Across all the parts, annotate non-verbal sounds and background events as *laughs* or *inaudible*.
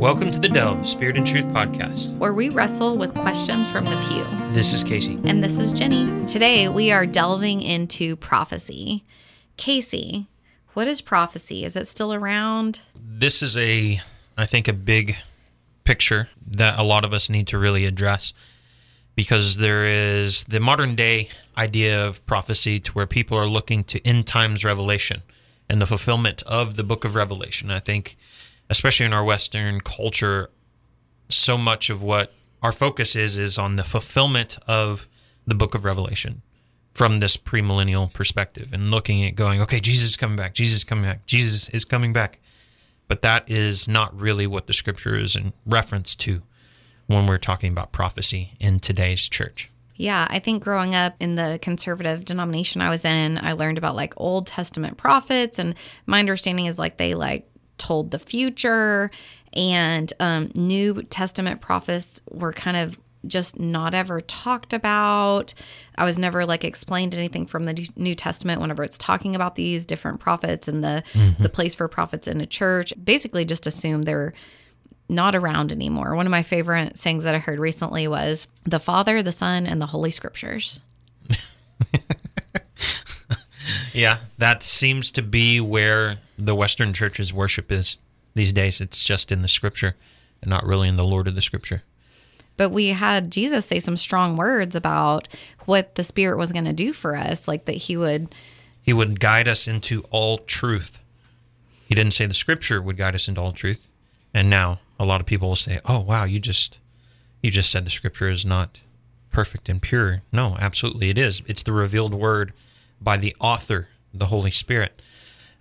Welcome to the Delve Spirit and Truth podcast. where we wrestle with questions from the pew. This is Casey. And this is Jenny. Today we are delving into prophecy. Casey, what is prophecy? Is it still around? This is a, I think, a big picture that a lot of us need to really address because there is the modern day idea of prophecy to where people are looking to end times revelation and the fulfillment of the book of Revelation. I think, especially in our Western culture, so much of what our focus is is on the fulfillment of the book of Revelation from this premillennial perspective and looking at going, okay, Jesus is coming back, Jesus is coming back, Jesus is coming back. But that is not really what the scripture is in reference to when we're talking about prophecy in today's church. Yeah, I think growing up in the conservative denomination I was in, I learned about like Old Testament prophets, and my understanding is like they like told the future, and um, New Testament prophets were kind of just not ever talked about. I was never like explained anything from the New Testament whenever it's talking about these different prophets and the the place for prophets in a church. Basically, just assume they're not around anymore. One of my favorite sayings that I heard recently was the Father, the Son, and the Holy Scriptures. *laughs* Yeah, that seems to be where the Western church's worship is these days. It's just in the scripture and not really in the Lord of the scripture. But we had Jesus say some strong words about what the Spirit was going to do for us, like that He would. He would guide us into all truth. He didn't say the scripture would guide us into all truth. And now a lot of people will say, "Oh, wow, you just you just said the scripture is not perfect and pure." No, absolutely it is. It's the revealed word by the author, the Holy Spirit.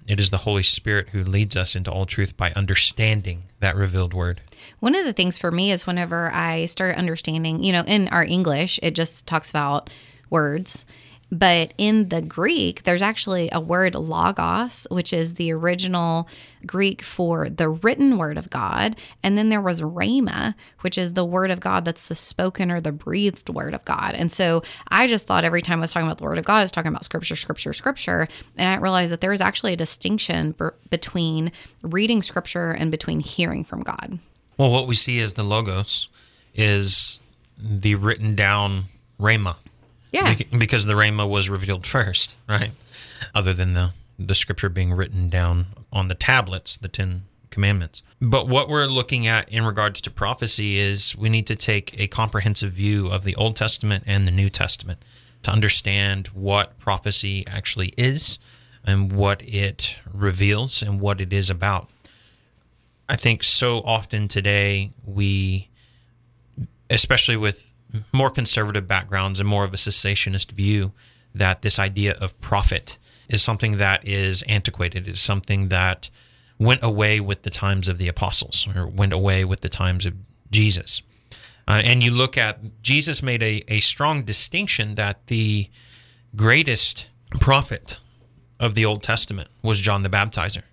It is the Holy Spirit who leads us into all truth by understanding that revealed word. One of the things for me is whenever I start understanding, you know, in our English, it just talks about words. But in the Greek, there's actually a word logos, which is the original Greek for the written word of God. And then there was rhema, which is the word of God that's the spoken or the breathed word of God. And so I just thought every time I was talking about the word of God, I was talking about scripture, scripture, scripture. And I realized that there is actually a distinction b- between reading scripture and between hearing from God. Well, what we see as the logos is the written down rhema. Yeah. Because the rhema was revealed first, right? Other than the, the scripture being written down on the tablets, the Ten Commandments. But what we're looking at in regards to prophecy is we need to take a comprehensive view of the Old Testament and the New Testament to understand what prophecy actually is and what it reveals and what it is about. I think so often today we, especially with more conservative backgrounds and more of a cessationist view, that this idea of prophet is something that is antiquated, is something that went away with the times of the apostles or went away with the times of Jesus. Uh, and you look at Jesus made a, a strong distinction that the greatest prophet of the Old Testament was John the Baptizer.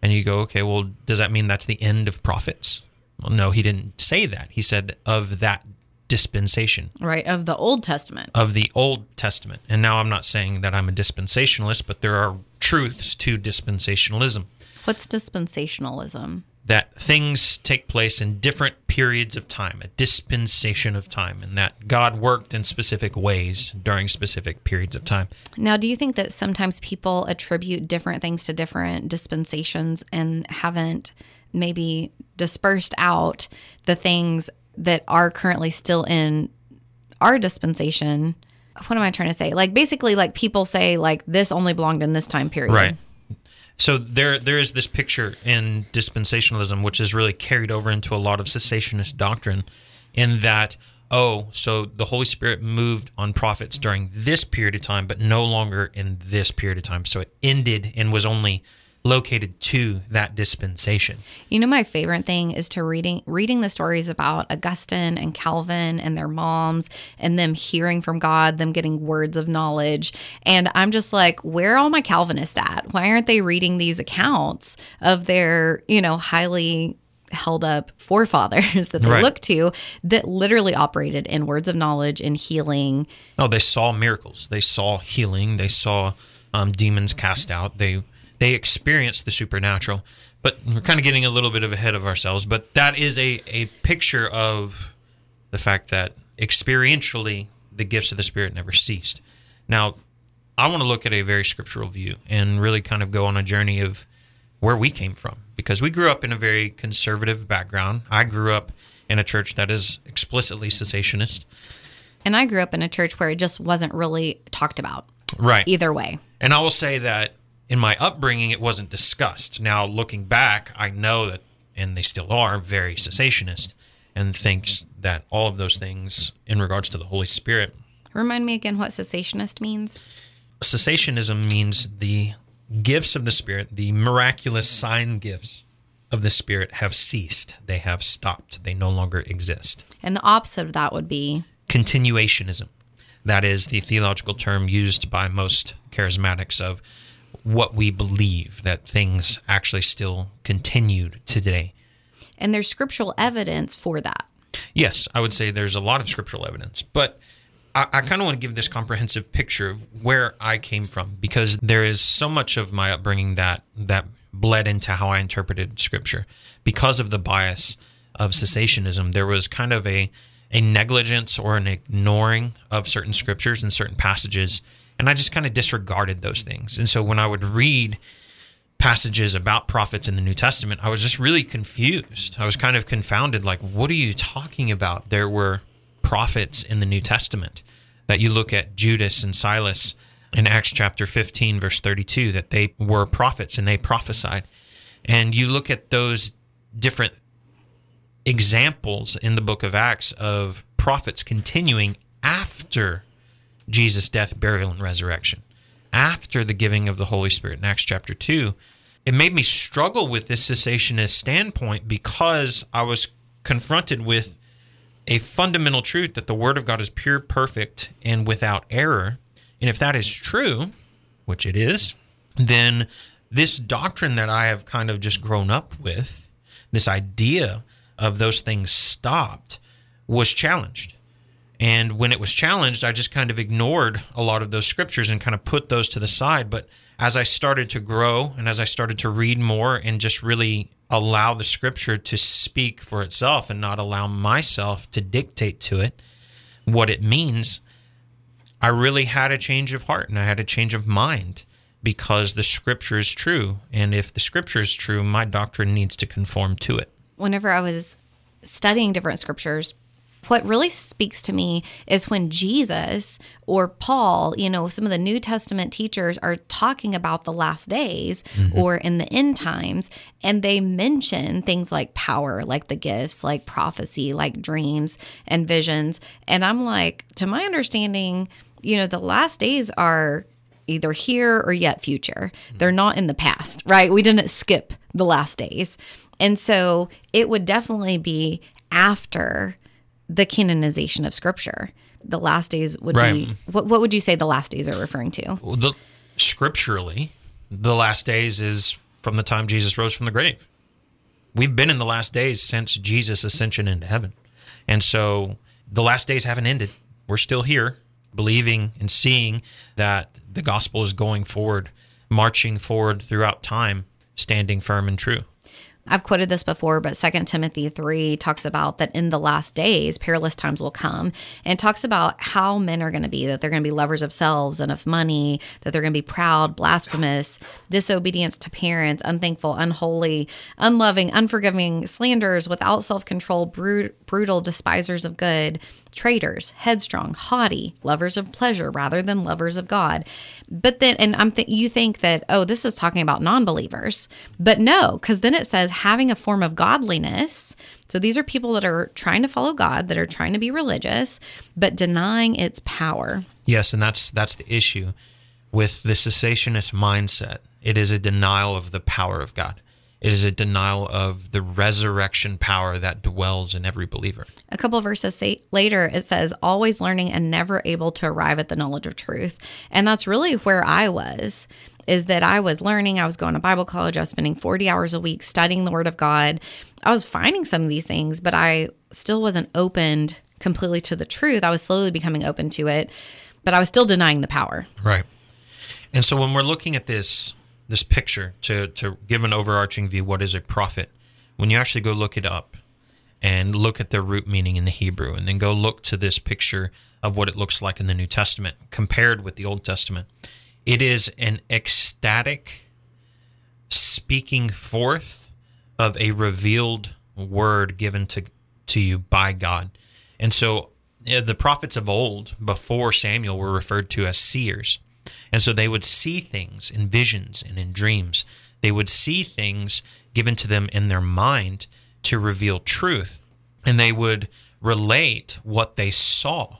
And you go, okay, well, does that mean that's the end of prophets? Well, no, he didn't say that. He said of that dispensation right of the old testament of the Old Testament. And now I'm not saying that I'm a dispensationalist, but there are truths to dispensationalism what's dispensationalism that things take place in different periods of time, a dispensation of time, and that God worked in specific ways during specific periods of time. now do you think that sometimes people attribute different things to different dispensations and haven't maybe dispersed out the things that are currently still in our dispensation what am i trying to say? Like basically like people say like this only belonged in this time period. Right. So there there is this picture in dispensationalism which is really carried over into a lot of cessationist doctrine in that oh so the Holy Spirit moved on prophets during this period of time but no longer in this period of time. So it ended and was only located to that dispensation. You know, my favorite thing is to reading reading the stories about Augustine and Calvin and their moms and them hearing from God, them getting words of knowledge. And I'm just like, where are all my Calvinists at? Why aren't they reading these accounts of their, you know, highly held up forefathers *laughs* that they Right. look to that literally operated in words of knowledge and healing. Oh, they saw miracles. They saw healing. They saw um, demons cast out. They they experience the supernatural, But we're kind of getting a little bit of ahead of ourselves. But that is a, a picture of the fact that experientially the gifts of the Spirit never ceased. Now, I want to look at a very scriptural view and really kind of go on a journey of where we came from because we grew up in a very conservative background. I grew up in a church that is explicitly cessationist. And I grew up in a church where it just wasn't really talked about. Right. Either way. And I will say that in my upbringing, it wasn't discussed. Now, looking back, I know that, and they still are, very cessationist and thinks that all of those things in regards to the Holy Spirit. Remind me again what cessationist means. Cessationism means the gifts of the Spirit, the miraculous sign gifts of the Spirit have ceased. They have stopped. They no longer exist. And the opposite of that would be continuationism. That is the theological term used by most charismatics of what we believe that things actually still continued today. And there's scriptural evidence for that. Yes, I would say there's a lot of scriptural evidence, but I, I kind of want to give this comprehensive picture of where I came from because there is so much of my upbringing that that bled into how I interpreted scripture because of the bias of cessationism. There was kind of a a negligence or an ignoring of certain scriptures and certain passages. And I just kind of disregarded those things. And so when I would read passages about prophets in the New Testament, I was just really confused. I was kind of confounded like, what are you talking about? There were prophets in the New Testament that you look at Judas and Silas in Acts chapter 15, verse 32, that they were prophets and they prophesied. And you look at those different examples in the book of Acts of prophets continuing after Jesus' death, burial, and resurrection, after the giving of the Holy Spirit in Acts chapter 2. It made me struggle with this cessationist standpoint because I was confronted with a fundamental truth that the Word of God is pure, perfect, and without error. And if that is true, which it is, then this doctrine that I have kind of just grown up with, this idea of those things stopped was challenged. And when it was challenged, I just kind of ignored a lot of those scriptures and kind of put those to the side. But as I started to grow and as I started to read more and just really allow the scripture to speak for itself and not allow myself to dictate to it what it means, I really had a change of heart and I had a change of mind because the scripture is true. And if the scripture is true, my doctrine needs to conform to it whenever I was studying different scriptures, what really speaks to me is when Jesus or Paul, you know, some of the New Testament teachers are talking about the last days mm-hmm. or in the end times, and they mention things like power, like the gifts, like prophecy, like dreams and visions. And I'm like, to my understanding, you know, the last days are either here or yet future. Mm-hmm. They're not in the past, right? We didn't skip the last days. And so it would definitely be after the canonization of scripture. The last days would right. be what what would you say the last days are referring to? Well, the, scripturally, the last days is from the time Jesus rose from the grave. We've been in the last days since Jesus' ascension into heaven. And so the last days haven't ended. We're still here, believing and seeing that the gospel is going forward, marching forward throughout time, standing firm and true. I've quoted this before, but Second Timothy 3 talks about that in the last days, perilous times will come. And talks about how men are going to be, that they're going to be lovers of selves and of money, that they're going to be proud, blasphemous, disobedience to parents, unthankful, unholy, unloving, unforgiving, slanderers, without self control, brutal, despisers of good traitors, headstrong, haughty, lovers of pleasure rather than lovers of God. But then, and I'm th- you think that oh, this is talking about non-believers, but no, because then it says having a form of godliness. So these are people that are trying to follow God, that are trying to be religious, but denying its power. Yes, and that's that's the issue with the cessationist mindset. It is a denial of the power of God. It is a denial of the resurrection power that dwells in every believer. A couple verses later, it says, always learning and never able to arrive at the knowledge of truth. And that's really where I was is that I was learning. I was going to Bible college. I was spending 40 hours a week studying the Word of God. I was finding some of these things, but I still wasn't opened completely to the truth. I was slowly becoming open to it, but I was still denying the power. Right. And so when we're looking at this this picture to to give an overarching view what is a prophet? When you actually go look it up and look at the root meaning in the Hebrew and then go look to this picture of what it looks like in the New Testament compared with the Old Testament it is an ecstatic speaking forth of a revealed word given to to you by God. And so the prophets of old before Samuel were referred to as seers and so they would see things in visions and in dreams. They would see things given to them in their mind to reveal truth. And they would relate what they saw,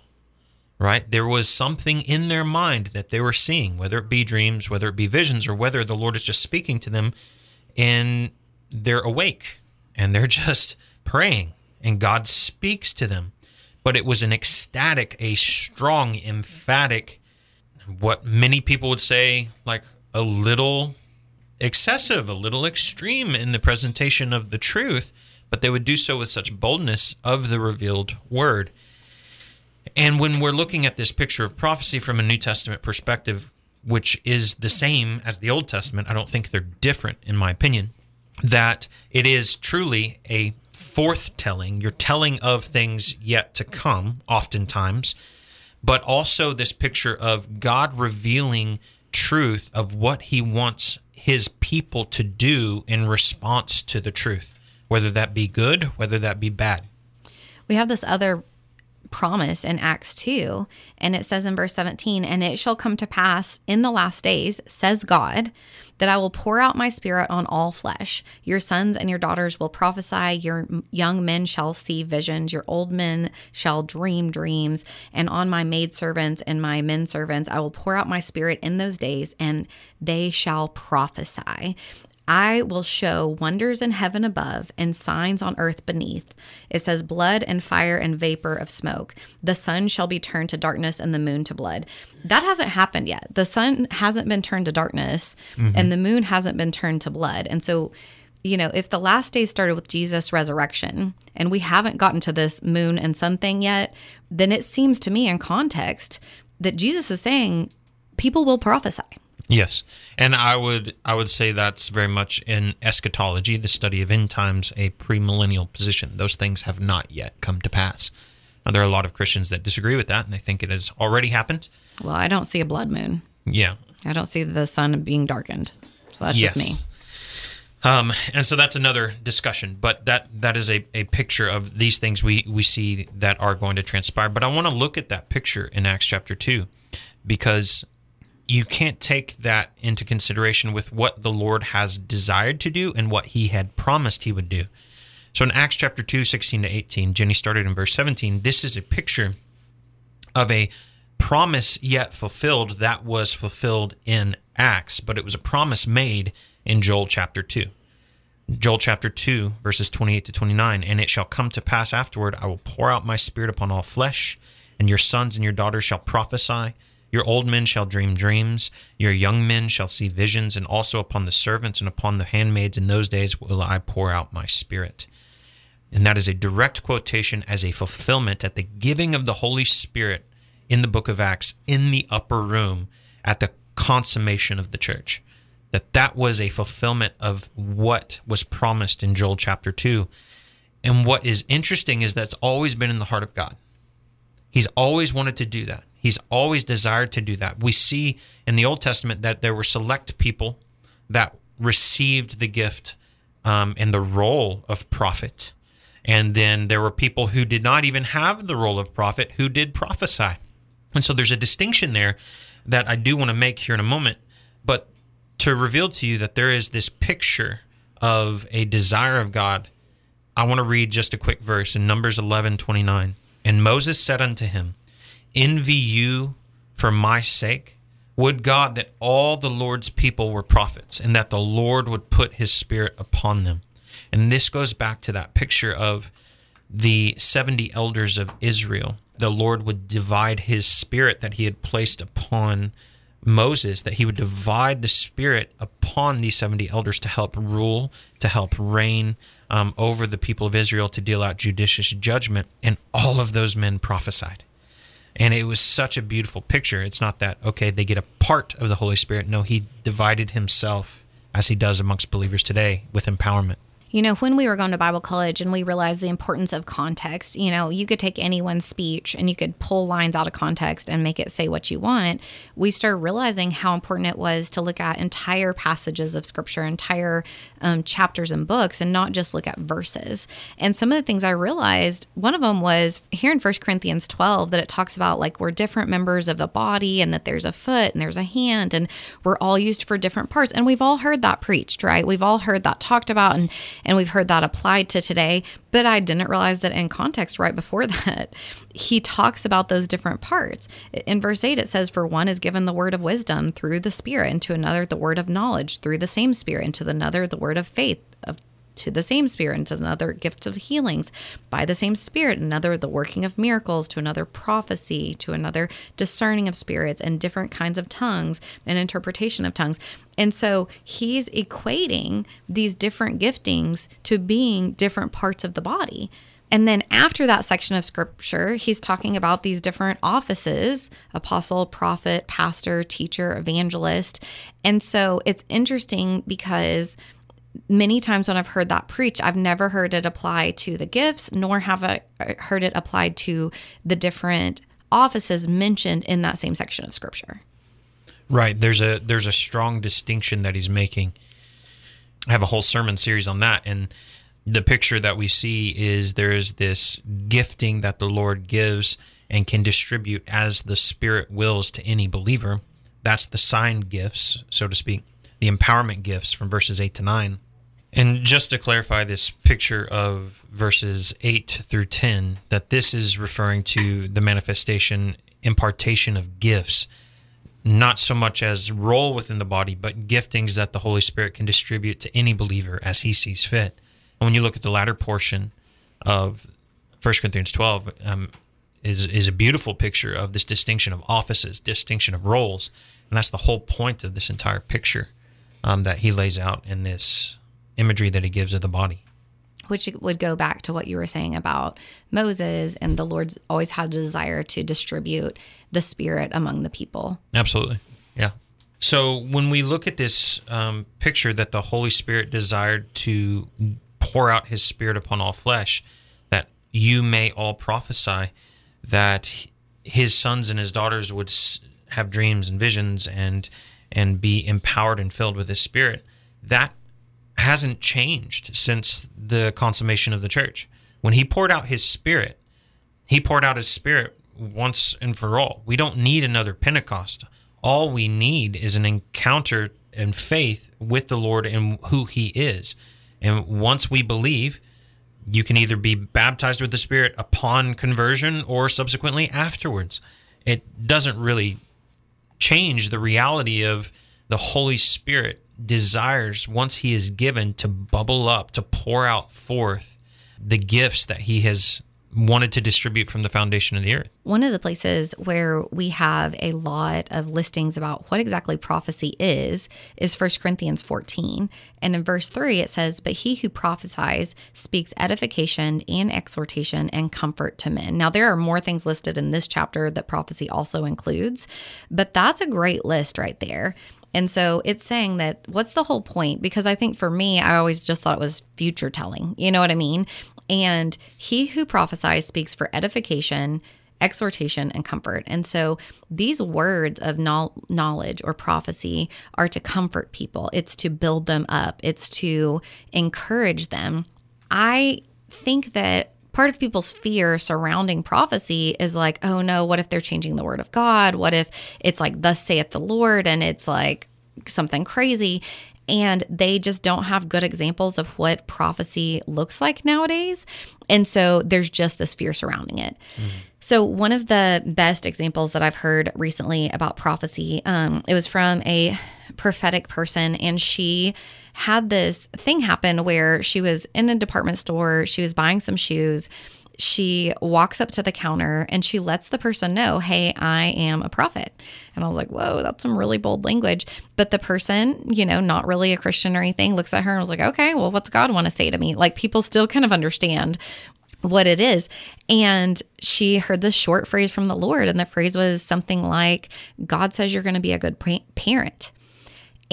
right? There was something in their mind that they were seeing, whether it be dreams, whether it be visions, or whether the Lord is just speaking to them and they're awake and they're *laughs* just praying and God speaks to them. But it was an ecstatic, a strong, emphatic what many people would say like a little excessive, a little extreme in the presentation of the truth, but they would do so with such boldness of the revealed word. And when we're looking at this picture of prophecy from a New Testament perspective, which is the same as the Old Testament, I don't think they're different, in my opinion, that it is truly a forthtelling. You're telling of things yet to come, oftentimes, but also this picture of God revealing truth of what he wants his people to do in response to the truth, whether that be good, whether that be bad. We have this other promise in Acts 2. And it says in verse 17, And it shall come to pass in the last days, says God, that I will pour out my spirit on all flesh. Your sons and your daughters will prophesy, your young men shall see visions, your old men shall dream dreams, and on my maidservants and my men servants I will pour out my spirit in those days, and they shall prophesy. I will show wonders in heaven above and signs on earth beneath. It says, blood and fire and vapor of smoke. The sun shall be turned to darkness and the moon to blood. That hasn't happened yet. The sun hasn't been turned to darkness mm-hmm. and the moon hasn't been turned to blood. And so, you know, if the last days started with Jesus' resurrection and we haven't gotten to this moon and sun thing yet, then it seems to me in context that Jesus is saying people will prophesy Yes, and I would I would say that's very much in eschatology, the study of end times, a premillennial position. Those things have not yet come to pass. Now, there are a lot of Christians that disagree with that, and they think it has already happened. Well, I don't see a blood moon. Yeah, I don't see the sun being darkened. So that's yes. just me. Um, and so that's another discussion, but that that is a, a picture of these things we, we see that are going to transpire. But I want to look at that picture in Acts chapter 2 because you can't take that into consideration with what the Lord has desired to do and what he had promised he would do. So in Acts chapter 2, 16 to 18, Jenny started in verse 17. This is a picture of a promise yet fulfilled that was fulfilled in Acts, but it was a promise made in Joel chapter 2. Joel chapter 2, verses 28 to 29. And it shall come to pass afterward, I will pour out my spirit upon all flesh, and your sons and your daughters shall prophesy your old men shall dream dreams, your young men shall see visions, and also upon the servants and upon the handmaids in those days will I pour out my spirit. And that is a direct quotation as a fulfillment at the giving of the Holy Spirit in the book of Acts in the upper room at the consummation of the church. That that was a fulfillment of what was promised in Joel chapter 2. And what is interesting is that's always been in the heart of God. He's always wanted to do that. He's always desired to do that. We see in the Old Testament that there were select people that received the gift um, and the role of prophet. And then there were people who did not even have the role of prophet who did prophesy. And so there's a distinction there that I do want to make here in a moment. But to reveal to you that there is this picture of a desire of God, I want to read just a quick verse in Numbers 11 29. And Moses said unto him, envy you for my sake? Would God that all the Lord's people were prophets and that the Lord would put his spirit upon them. And this goes back to that picture of the 70 elders of Israel. The Lord would divide his spirit that he had placed upon Moses, that he would divide the spirit upon these 70 elders to help rule, to help reign um, over the people of Israel, to deal out judicious judgment. And all of those men prophesied. And it was such a beautiful picture. It's not that, okay, they get a part of the Holy Spirit. No, he divided himself as he does amongst believers today with empowerment. You know, when we were going to Bible college and we realized the importance of context, you know, you could take anyone's speech and you could pull lines out of context and make it say what you want. We started realizing how important it was to look at entire passages of scripture, entire um, chapters and books, and not just look at verses. And some of the things I realized, one of them was here in 1 Corinthians 12, that it talks about like we're different members of the body and that there's a foot and there's a hand and we're all used for different parts. And we've all heard that preached, right? We've all heard that talked about. And and we've heard that applied to today. But I didn't realize that in context, right before *laughs* that, he talks about those different parts. In verse 8, it says, For one is given the word of wisdom through the Spirit, and to another the word of knowledge through the same Spirit, and to another the word of faith of to the same spirit and to another gift of healings by the same spirit another the working of miracles to another prophecy to another discerning of spirits and different kinds of tongues and interpretation of tongues and so he's equating these different giftings to being different parts of the body and then after that section of scripture, he's talking about these different offices apostle, prophet, pastor, teacher, evangelist. And so it's interesting because many times when I've heard that preach, I've never heard it apply to the gifts, nor have I uh, heard it applied to the different offices mentioned in that same section of scripture. Right. There's a there's a strong distinction that he's making. I have a whole sermon series on that and the picture that we see is there is this gifting that the Lord gives and can distribute as the Spirit wills to any believer. That's the sign gifts, so to speak, the empowerment gifts from verses 8 to 9. And just to clarify this picture of verses 8 through 10, that this is referring to the manifestation, impartation of gifts, not so much as role within the body, but giftings that the Holy Spirit can distribute to any believer as he sees fit. And when you look at the latter portion of 1 Corinthians 12, um, is, is a beautiful picture of this distinction of offices, distinction of roles. And that's the whole point of this entire picture um, that he lays out in this imagery that he gives of the body. Which would go back to what you were saying about Moses and the Lord's always had a desire to distribute the Spirit among the people. Absolutely. Yeah. So when we look at this um, picture that the Holy Spirit desired to pour out his Spirit upon all flesh, that you may all prophesy, that his sons and his daughters would have dreams and visions and and be empowered and filled with his Spirit, that hasn't changed since the consummation of the church. When he poured out his spirit, he poured out his spirit once and for all. We don't need another Pentecost. All we need is an encounter and faith with the Lord and who he is. And once we believe, you can either be baptized with the Spirit upon conversion or subsequently afterwards. It doesn't really change the reality of the Holy Spirit desires, once he is given, to bubble up, to pour out forth the gifts that he has wanted to distribute from the foundation of the earth. One of the places where we have a lot of listings about what exactly prophecy is is 1 Corinthians 14. And in verse 3 it says, "But he who prophesies speaks edification and exhortation and comfort to men." Now there are more things listed in this chapter that prophecy also includes, but that's a great list right there. And so it's saying that what's the whole point? Because I think for me, I always just thought it was future telling. You know what I mean? And he who prophesies speaks for edification, exhortation, and comfort. And so these words of knowledge or prophecy are to comfort people, it's to build them up, it's to encourage them. I think that part of people's fear surrounding prophecy is like, oh no, what if they're changing the word of God? What if it's like, thus saith the Lord, and it's like something crazy? And they just don't have good examples of what prophecy looks like nowadays. And so there's just this fear surrounding it. Mm-hmm. So, one of the best examples that I've heard recently about prophecy, um, it was from a prophetic person, and she had this thing happen where she was in a department store, she was buying some shoes. She walks up to the counter and she lets the person know, Hey, I am a prophet. And I was like, Whoa, that's some really bold language. But the person, you know, not really a Christian or anything, looks at her and was like, Okay, well, what's God want to say to me? Like people still kind of understand what it is. And she heard this short phrase from the Lord, and the phrase was something like, God says you're going to be a good parent.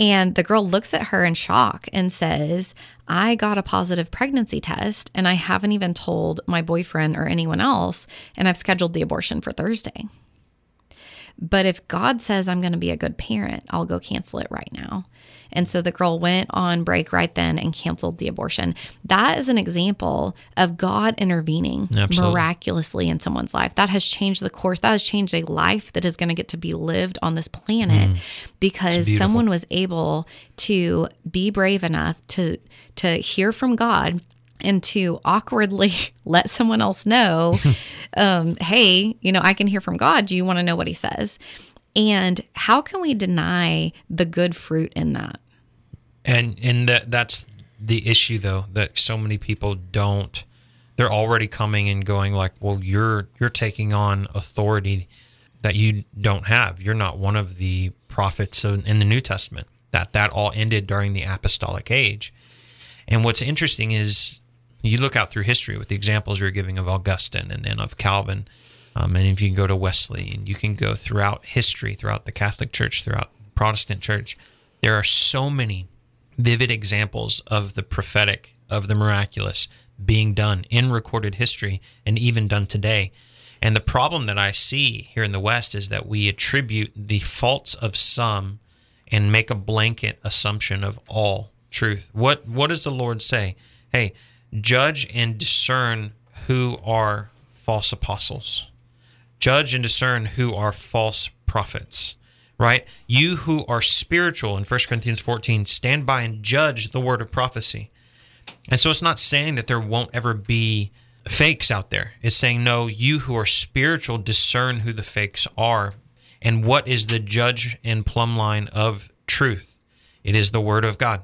And the girl looks at her in shock and says, I got a positive pregnancy test and I haven't even told my boyfriend or anyone else, and I've scheduled the abortion for Thursday. But if God says I'm going to be a good parent, I'll go cancel it right now. And so the girl went on break right then and canceled the abortion. That is an example of God intervening Absolutely. miraculously in someone's life. That has changed the course. That has changed a life that is going to get to be lived on this planet mm. because someone was able to be brave enough to to hear from God and to awkwardly *laughs* let someone else know, *laughs* um, hey, you know, I can hear from God. Do you want to know what he says? And how can we deny the good fruit in that? And and that that's the issue though that so many people don't they're already coming and going like, "Well, you're you're taking on authority that you don't have. You're not one of the prophets in the New Testament." That that all ended during the apostolic age. And what's interesting is you look out through history with the examples you're giving of Augustine and then of Calvin, um, and if you can go to Wesley and you can go throughout history, throughout the Catholic Church, throughout Protestant Church, there are so many vivid examples of the prophetic, of the miraculous being done in recorded history and even done today. And the problem that I see here in the West is that we attribute the faults of some and make a blanket assumption of all truth. What what does the Lord say? Hey, judge and discern who are false apostles. Judge and discern who are false prophets, right? You who are spiritual in 1 Corinthians 14, stand by and judge the word of prophecy. And so it's not saying that there won't ever be fakes out there. It's saying, no, you who are spiritual, discern who the fakes are and what is the judge and plumb line of truth. It is the word of God.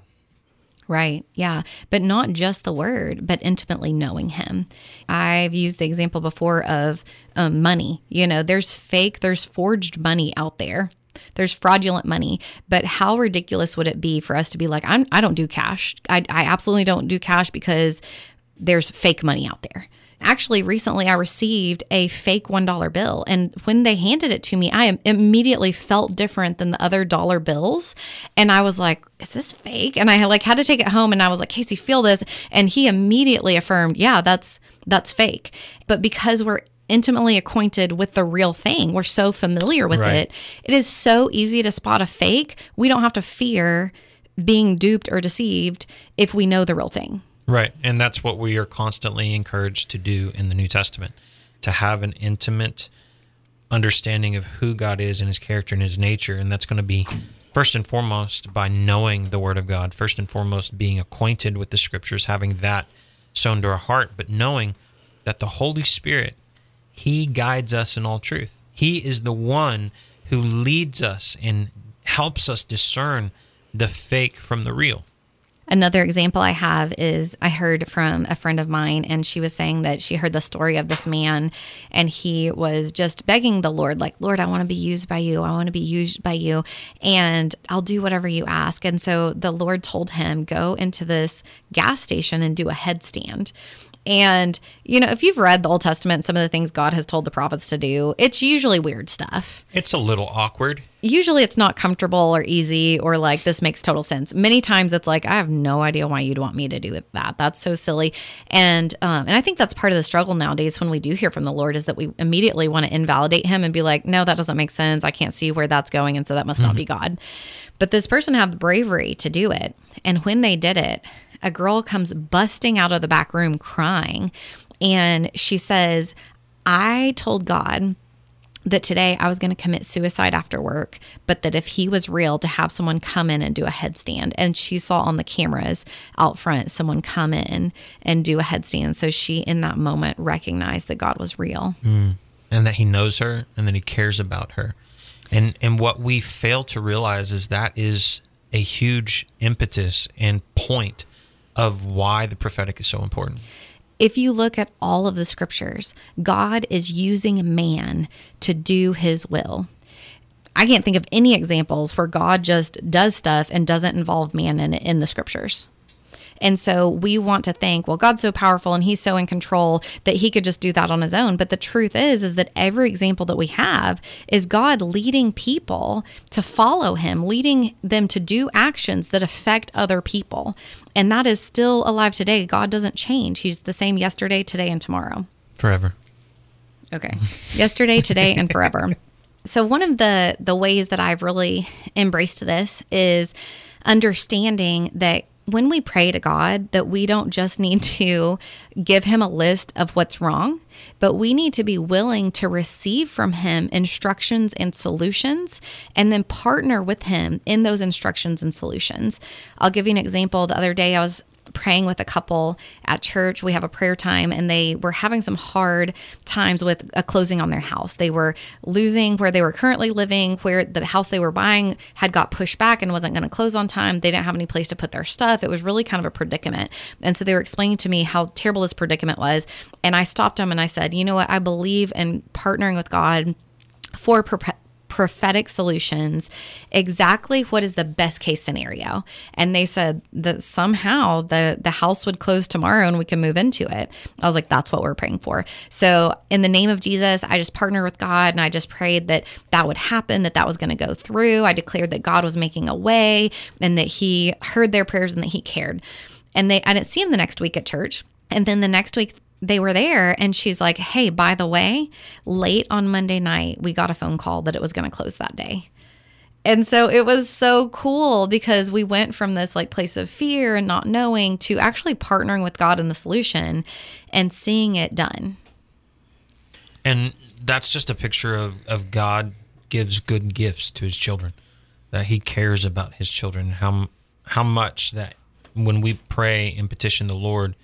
Right. Yeah. But not just the word, but intimately knowing him. I've used the example before of um, money. You know, there's fake, there's forged money out there. There's fraudulent money, but how ridiculous would it be for us to be like, I'm, I don't do cash. I, I absolutely don't do cash because there's fake money out there. Actually, recently I received a fake $1 bill. And when they handed it to me, I immediately felt different than the other dollar bills. And I was like, is this fake? And I like had to take it home and I was like, Casey, feel this. And he immediately affirmed, yeah, that's that's fake. But because we're intimately acquainted with the real thing. We're so familiar with right. it. It is so easy to spot a fake. We don't have to fear being duped or deceived if we know the real thing. Right. And that's what we are constantly encouraged to do in the New Testament to have an intimate understanding of who God is and his character and his nature. And that's going to be first and foremost by knowing the Word of God, first and foremost being acquainted with the scriptures, having that sown to our heart, but knowing that the Holy Spirit, He guides us in all truth. He is the one who leads us and helps us discern the fake from the real. Another example I have is I heard from a friend of mine, and she was saying that she heard the story of this man, and he was just begging the Lord, like, Lord, I want to be used by you. I want to be used by you, and I'll do whatever you ask. And so the Lord told him, Go into this gas station and do a headstand. And, you know, if you've read the Old Testament, some of the things God has told the prophets to do, it's usually weird stuff. It's a little awkward. Usually it's not comfortable or easy or like this makes total sense. Many times it's like, I have no idea why you'd want me to do that. That's so silly. And um, and I think that's part of the struggle nowadays when we do hear from the Lord is that we immediately want to invalidate him and be like, no, that doesn't make sense. I can't see where that's going. And so that must mm-hmm. not be mm-hmm. God. But this person had the bravery to do it. And when they did it, a girl comes busting out of the back room crying. And she says, I told God that today I was going to commit suicide after work, but that if he was real, to have someone come in and do a headstand. And she saw on the cameras out front someone come in and do a headstand. So she, in that moment, recognized that God was real. Mm. And that he knows her and that he cares about her. And, and what we fail to realize is that is a huge impetus and point of why the prophetic is so important. If you look at all of the scriptures, God is using man to do his will. I can't think of any examples where God just does stuff and doesn't involve man in in the scriptures. And so we want to think, well, God's so powerful and he's so in control that he could just do that on his own. But the truth is, is that every example that we have is God leading people to follow him, leading them to do actions that affect other people. And that is still alive today. God doesn't change. He's the same yesterday, today, and tomorrow. Forever. Okay. Yesterday, today, and forever. *laughs* So one of the the ways that I've really embraced this is understanding that when we pray to God that we don't just need to give him a list of what's wrong, but we need to be willing to receive from him instructions and solutions and then partner with him in those instructions and solutions. I'll give you an example. The other day I was praying with a couple at church. We have a prayer time, and they were having some hard times with a closing on their house. They were losing where they were currently living, where the house they were buying had got pushed back and wasn't going to close on time. They didn't have any place to put their stuff. It was really kind of a predicament. And so they were explaining to me how terrible this predicament was. And I stopped them and I said, You know what? I believe in partnering with God for prophetic solutions exactly what is the best case scenario. And they said that somehow the the house would close tomorrow and we can move into it. I was like that's what we're praying for. So in the name of jesus i just partnered with god and i just prayed that that would happen that that was going to go through. I declared that god was making a way and that he heard their prayers and that he cared. And they i didn't see him the next week at church. And then the next week they were there and she's like, Hey, by the way, late on Monday night, we got a phone call that it was going to close that day. And so it was so cool because we went from this like place of fear and not knowing to actually partnering with God in the solution and seeing it done. And that's just a picture of, of God gives good gifts to his children, that he cares about his children, how, how much that when we pray and petition the Lord,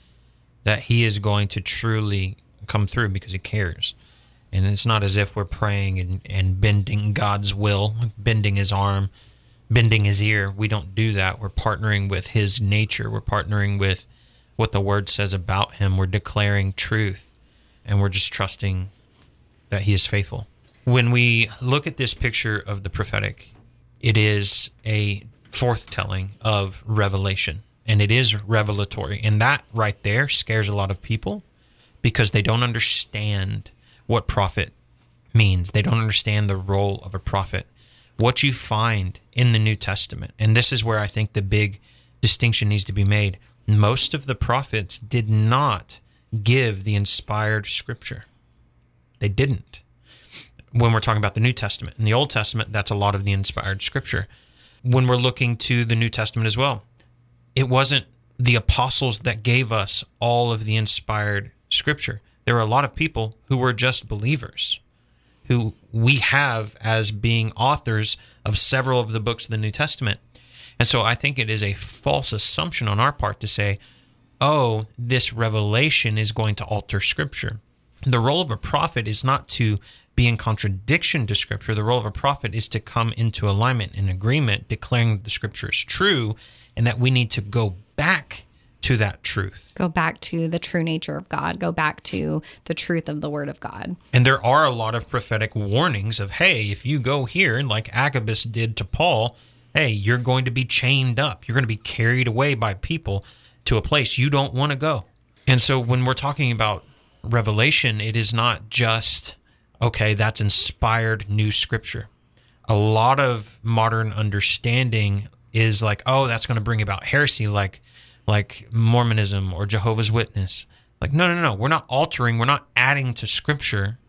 that he is going to truly come through because he cares. And it's not as if we're praying and, and bending God's will, bending his arm, bending his ear. We don't do that. We're partnering with his nature. We're partnering with what the word says about him. We're declaring truth and we're just trusting that he is faithful. When we look at this picture of the prophetic, it is a forthtelling of revelation and it is revelatory. And that right there scares a lot of people because they don't understand what prophet means. They don't understand the role of a prophet. What you find in the New Testament, and this is where I think the big distinction needs to be made. Most of the prophets did not give the inspired scripture. They didn't. When we're talking about the New Testament. In the Old Testament, that's a lot of the inspired scripture. When we're looking to the New Testament as well, it wasn't the apostles that gave us all of the inspired scripture. There were a lot of people who were just believers, who we have as being authors of several of the books of the New Testament. And so I think it is a false assumption on our part to say, oh, this revelation is going to alter scripture. The role of a prophet is not to be in contradiction to scripture. The role of a prophet is to come into alignment and agreement, declaring that the scripture is true and that we need to go back to that truth. Go back to the true nature of God. Go back to the truth of the word of God. And there are a lot of prophetic warnings of, hey, if you go here, and like Agabus did to Paul, hey, you're going to be chained up. You're going to be carried away by people to a place you don't want to go. And so when we're talking about revelation, it is not just, okay, that's inspired new scripture. A lot of modern understanding is like, oh, that's going to bring about heresy, like like Mormonism or Jehovah's Witness. Like, no, no, no, we're not altering, we're not adding to Scripture.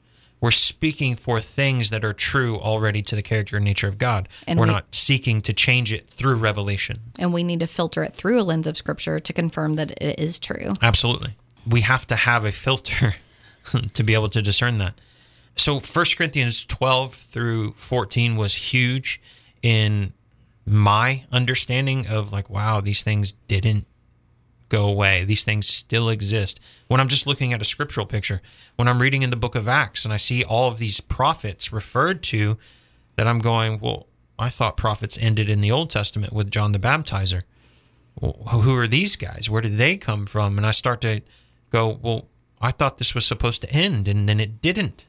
We're speaking for things that are true already to the character and nature of God. And we're we, not seeking to change it through revelation. And we need to filter it through a lens of Scripture to confirm that it is true. Absolutely. We have to have a filter *laughs* to be able to discern that. So 1 Corinthians 12 through 14 was huge in my understanding of like, wow, these things didn't go away. These things still exist. When I'm just looking at a scriptural picture, when I'm reading in the book of Acts and I see all of these prophets referred to, that I'm going, well, I thought prophets ended in the Old Testament with John the Baptizer. Well, who are these guys? Where did they come from? And I start to go, well, I thought this was supposed to end, and then it didn't.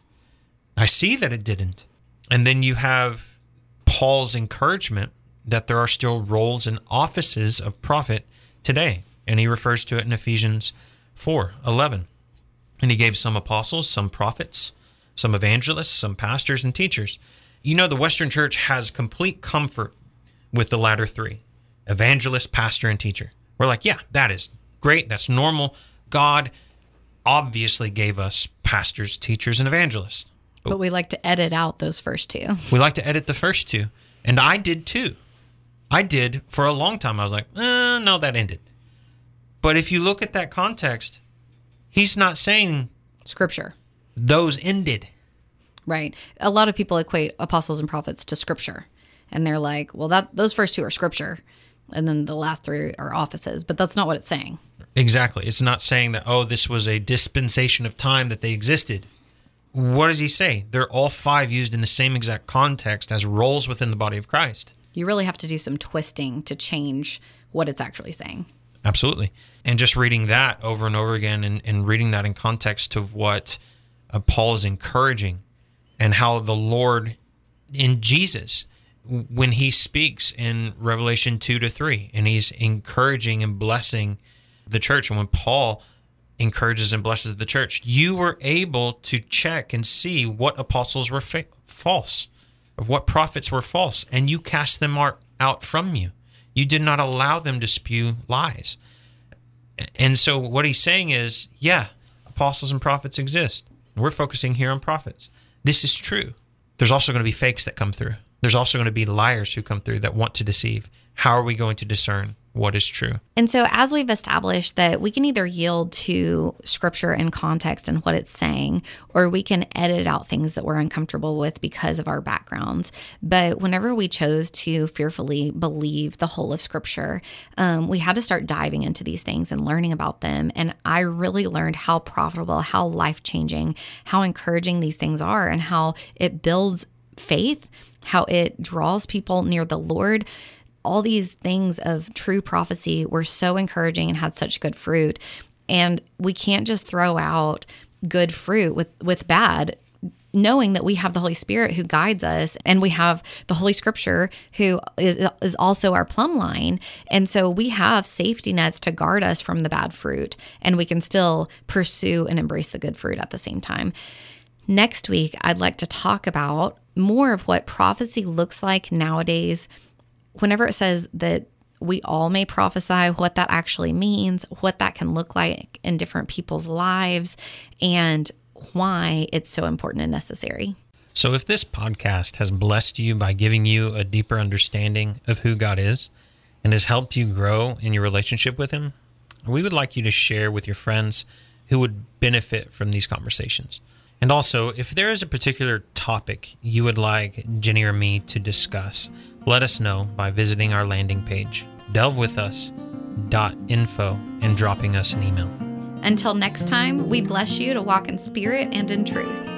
I see that it didn't. And then you have Paul's encouragement that there are still roles and offices of prophet today. And he refers to it in Ephesians 4 11. And he gave some apostles, some prophets, some evangelists, some pastors, and teachers. You know, the Western church has complete comfort with the latter three evangelist, pastor, and teacher. We're like, yeah, that is great. That's normal. God obviously gave us pastors, teachers, and evangelists. But we like to edit out those first two. *laughs* We like to edit the first two. And I did too. I did for a long time. I was like, eh, no, that ended. But if you look at that context, he's not saying Scripture. those ended. Right. A lot of people equate apostles and prophets to scripture. And they're like, well, that those first two are scripture. And then the last three are offices. But that's not what it's saying. Exactly. It's not saying that, oh, this was a dispensation of time that they existed. What does he say? They're all five used in the same exact context as roles within the body of Christ. You really have to do some twisting to change what it's actually saying. Absolutely. And just reading that over and over again and, and reading that in context of what uh, Paul is encouraging and how the Lord in Jesus, when he speaks in Revelation 2 to 3, and he's encouraging and blessing the church. And when Paul encourages and blesses the church, you were able to check and see what apostles were fa- false, of what prophets were false, and you cast them out from you. You did not allow them to spew lies. And so what he's saying is, yeah, apostles and prophets exist. We're focusing here on prophets. This is true. There's also going to be fakes that come through. There's also going to be liars who come through that want to deceive. How are we going to discern what is true? And so, as we've established that we can either yield to scripture and context and what it's saying, or we can edit out things that we're uncomfortable with because of our backgrounds. But whenever we chose to fearfully believe the whole of scripture, um, we had to start diving into these things and learning about them. And I really learned how profitable, how life changing, how encouraging these things are, and how it builds faith, how it draws people near the Lord all these things of true prophecy were so encouraging and had such good fruit. And we can't just throw out good fruit with, with bad knowing that we have the Holy Spirit who guides us and we have the Holy Scripture who is, is also our plumb line. And so we have safety nets to guard us from the bad fruit and we can still pursue and embrace the good fruit at the same time. Next week, I'd like to talk about more of what prophecy looks like nowadays whenever it says that we all may prophesy, what that actually means, what that can look like in different people's lives, and why it's so important and necessary. So, if this podcast has blessed you by giving you a deeper understanding of who God is and has helped you grow in your relationship with Him, we would like you to share with your friends who would benefit from these conversations. And also, if there is a particular topic you would like Jenny or me to discuss, let us know by visiting our landing page, delvewithus.info, and dropping us an email. Until next time, we bless you to walk in spirit and in truth.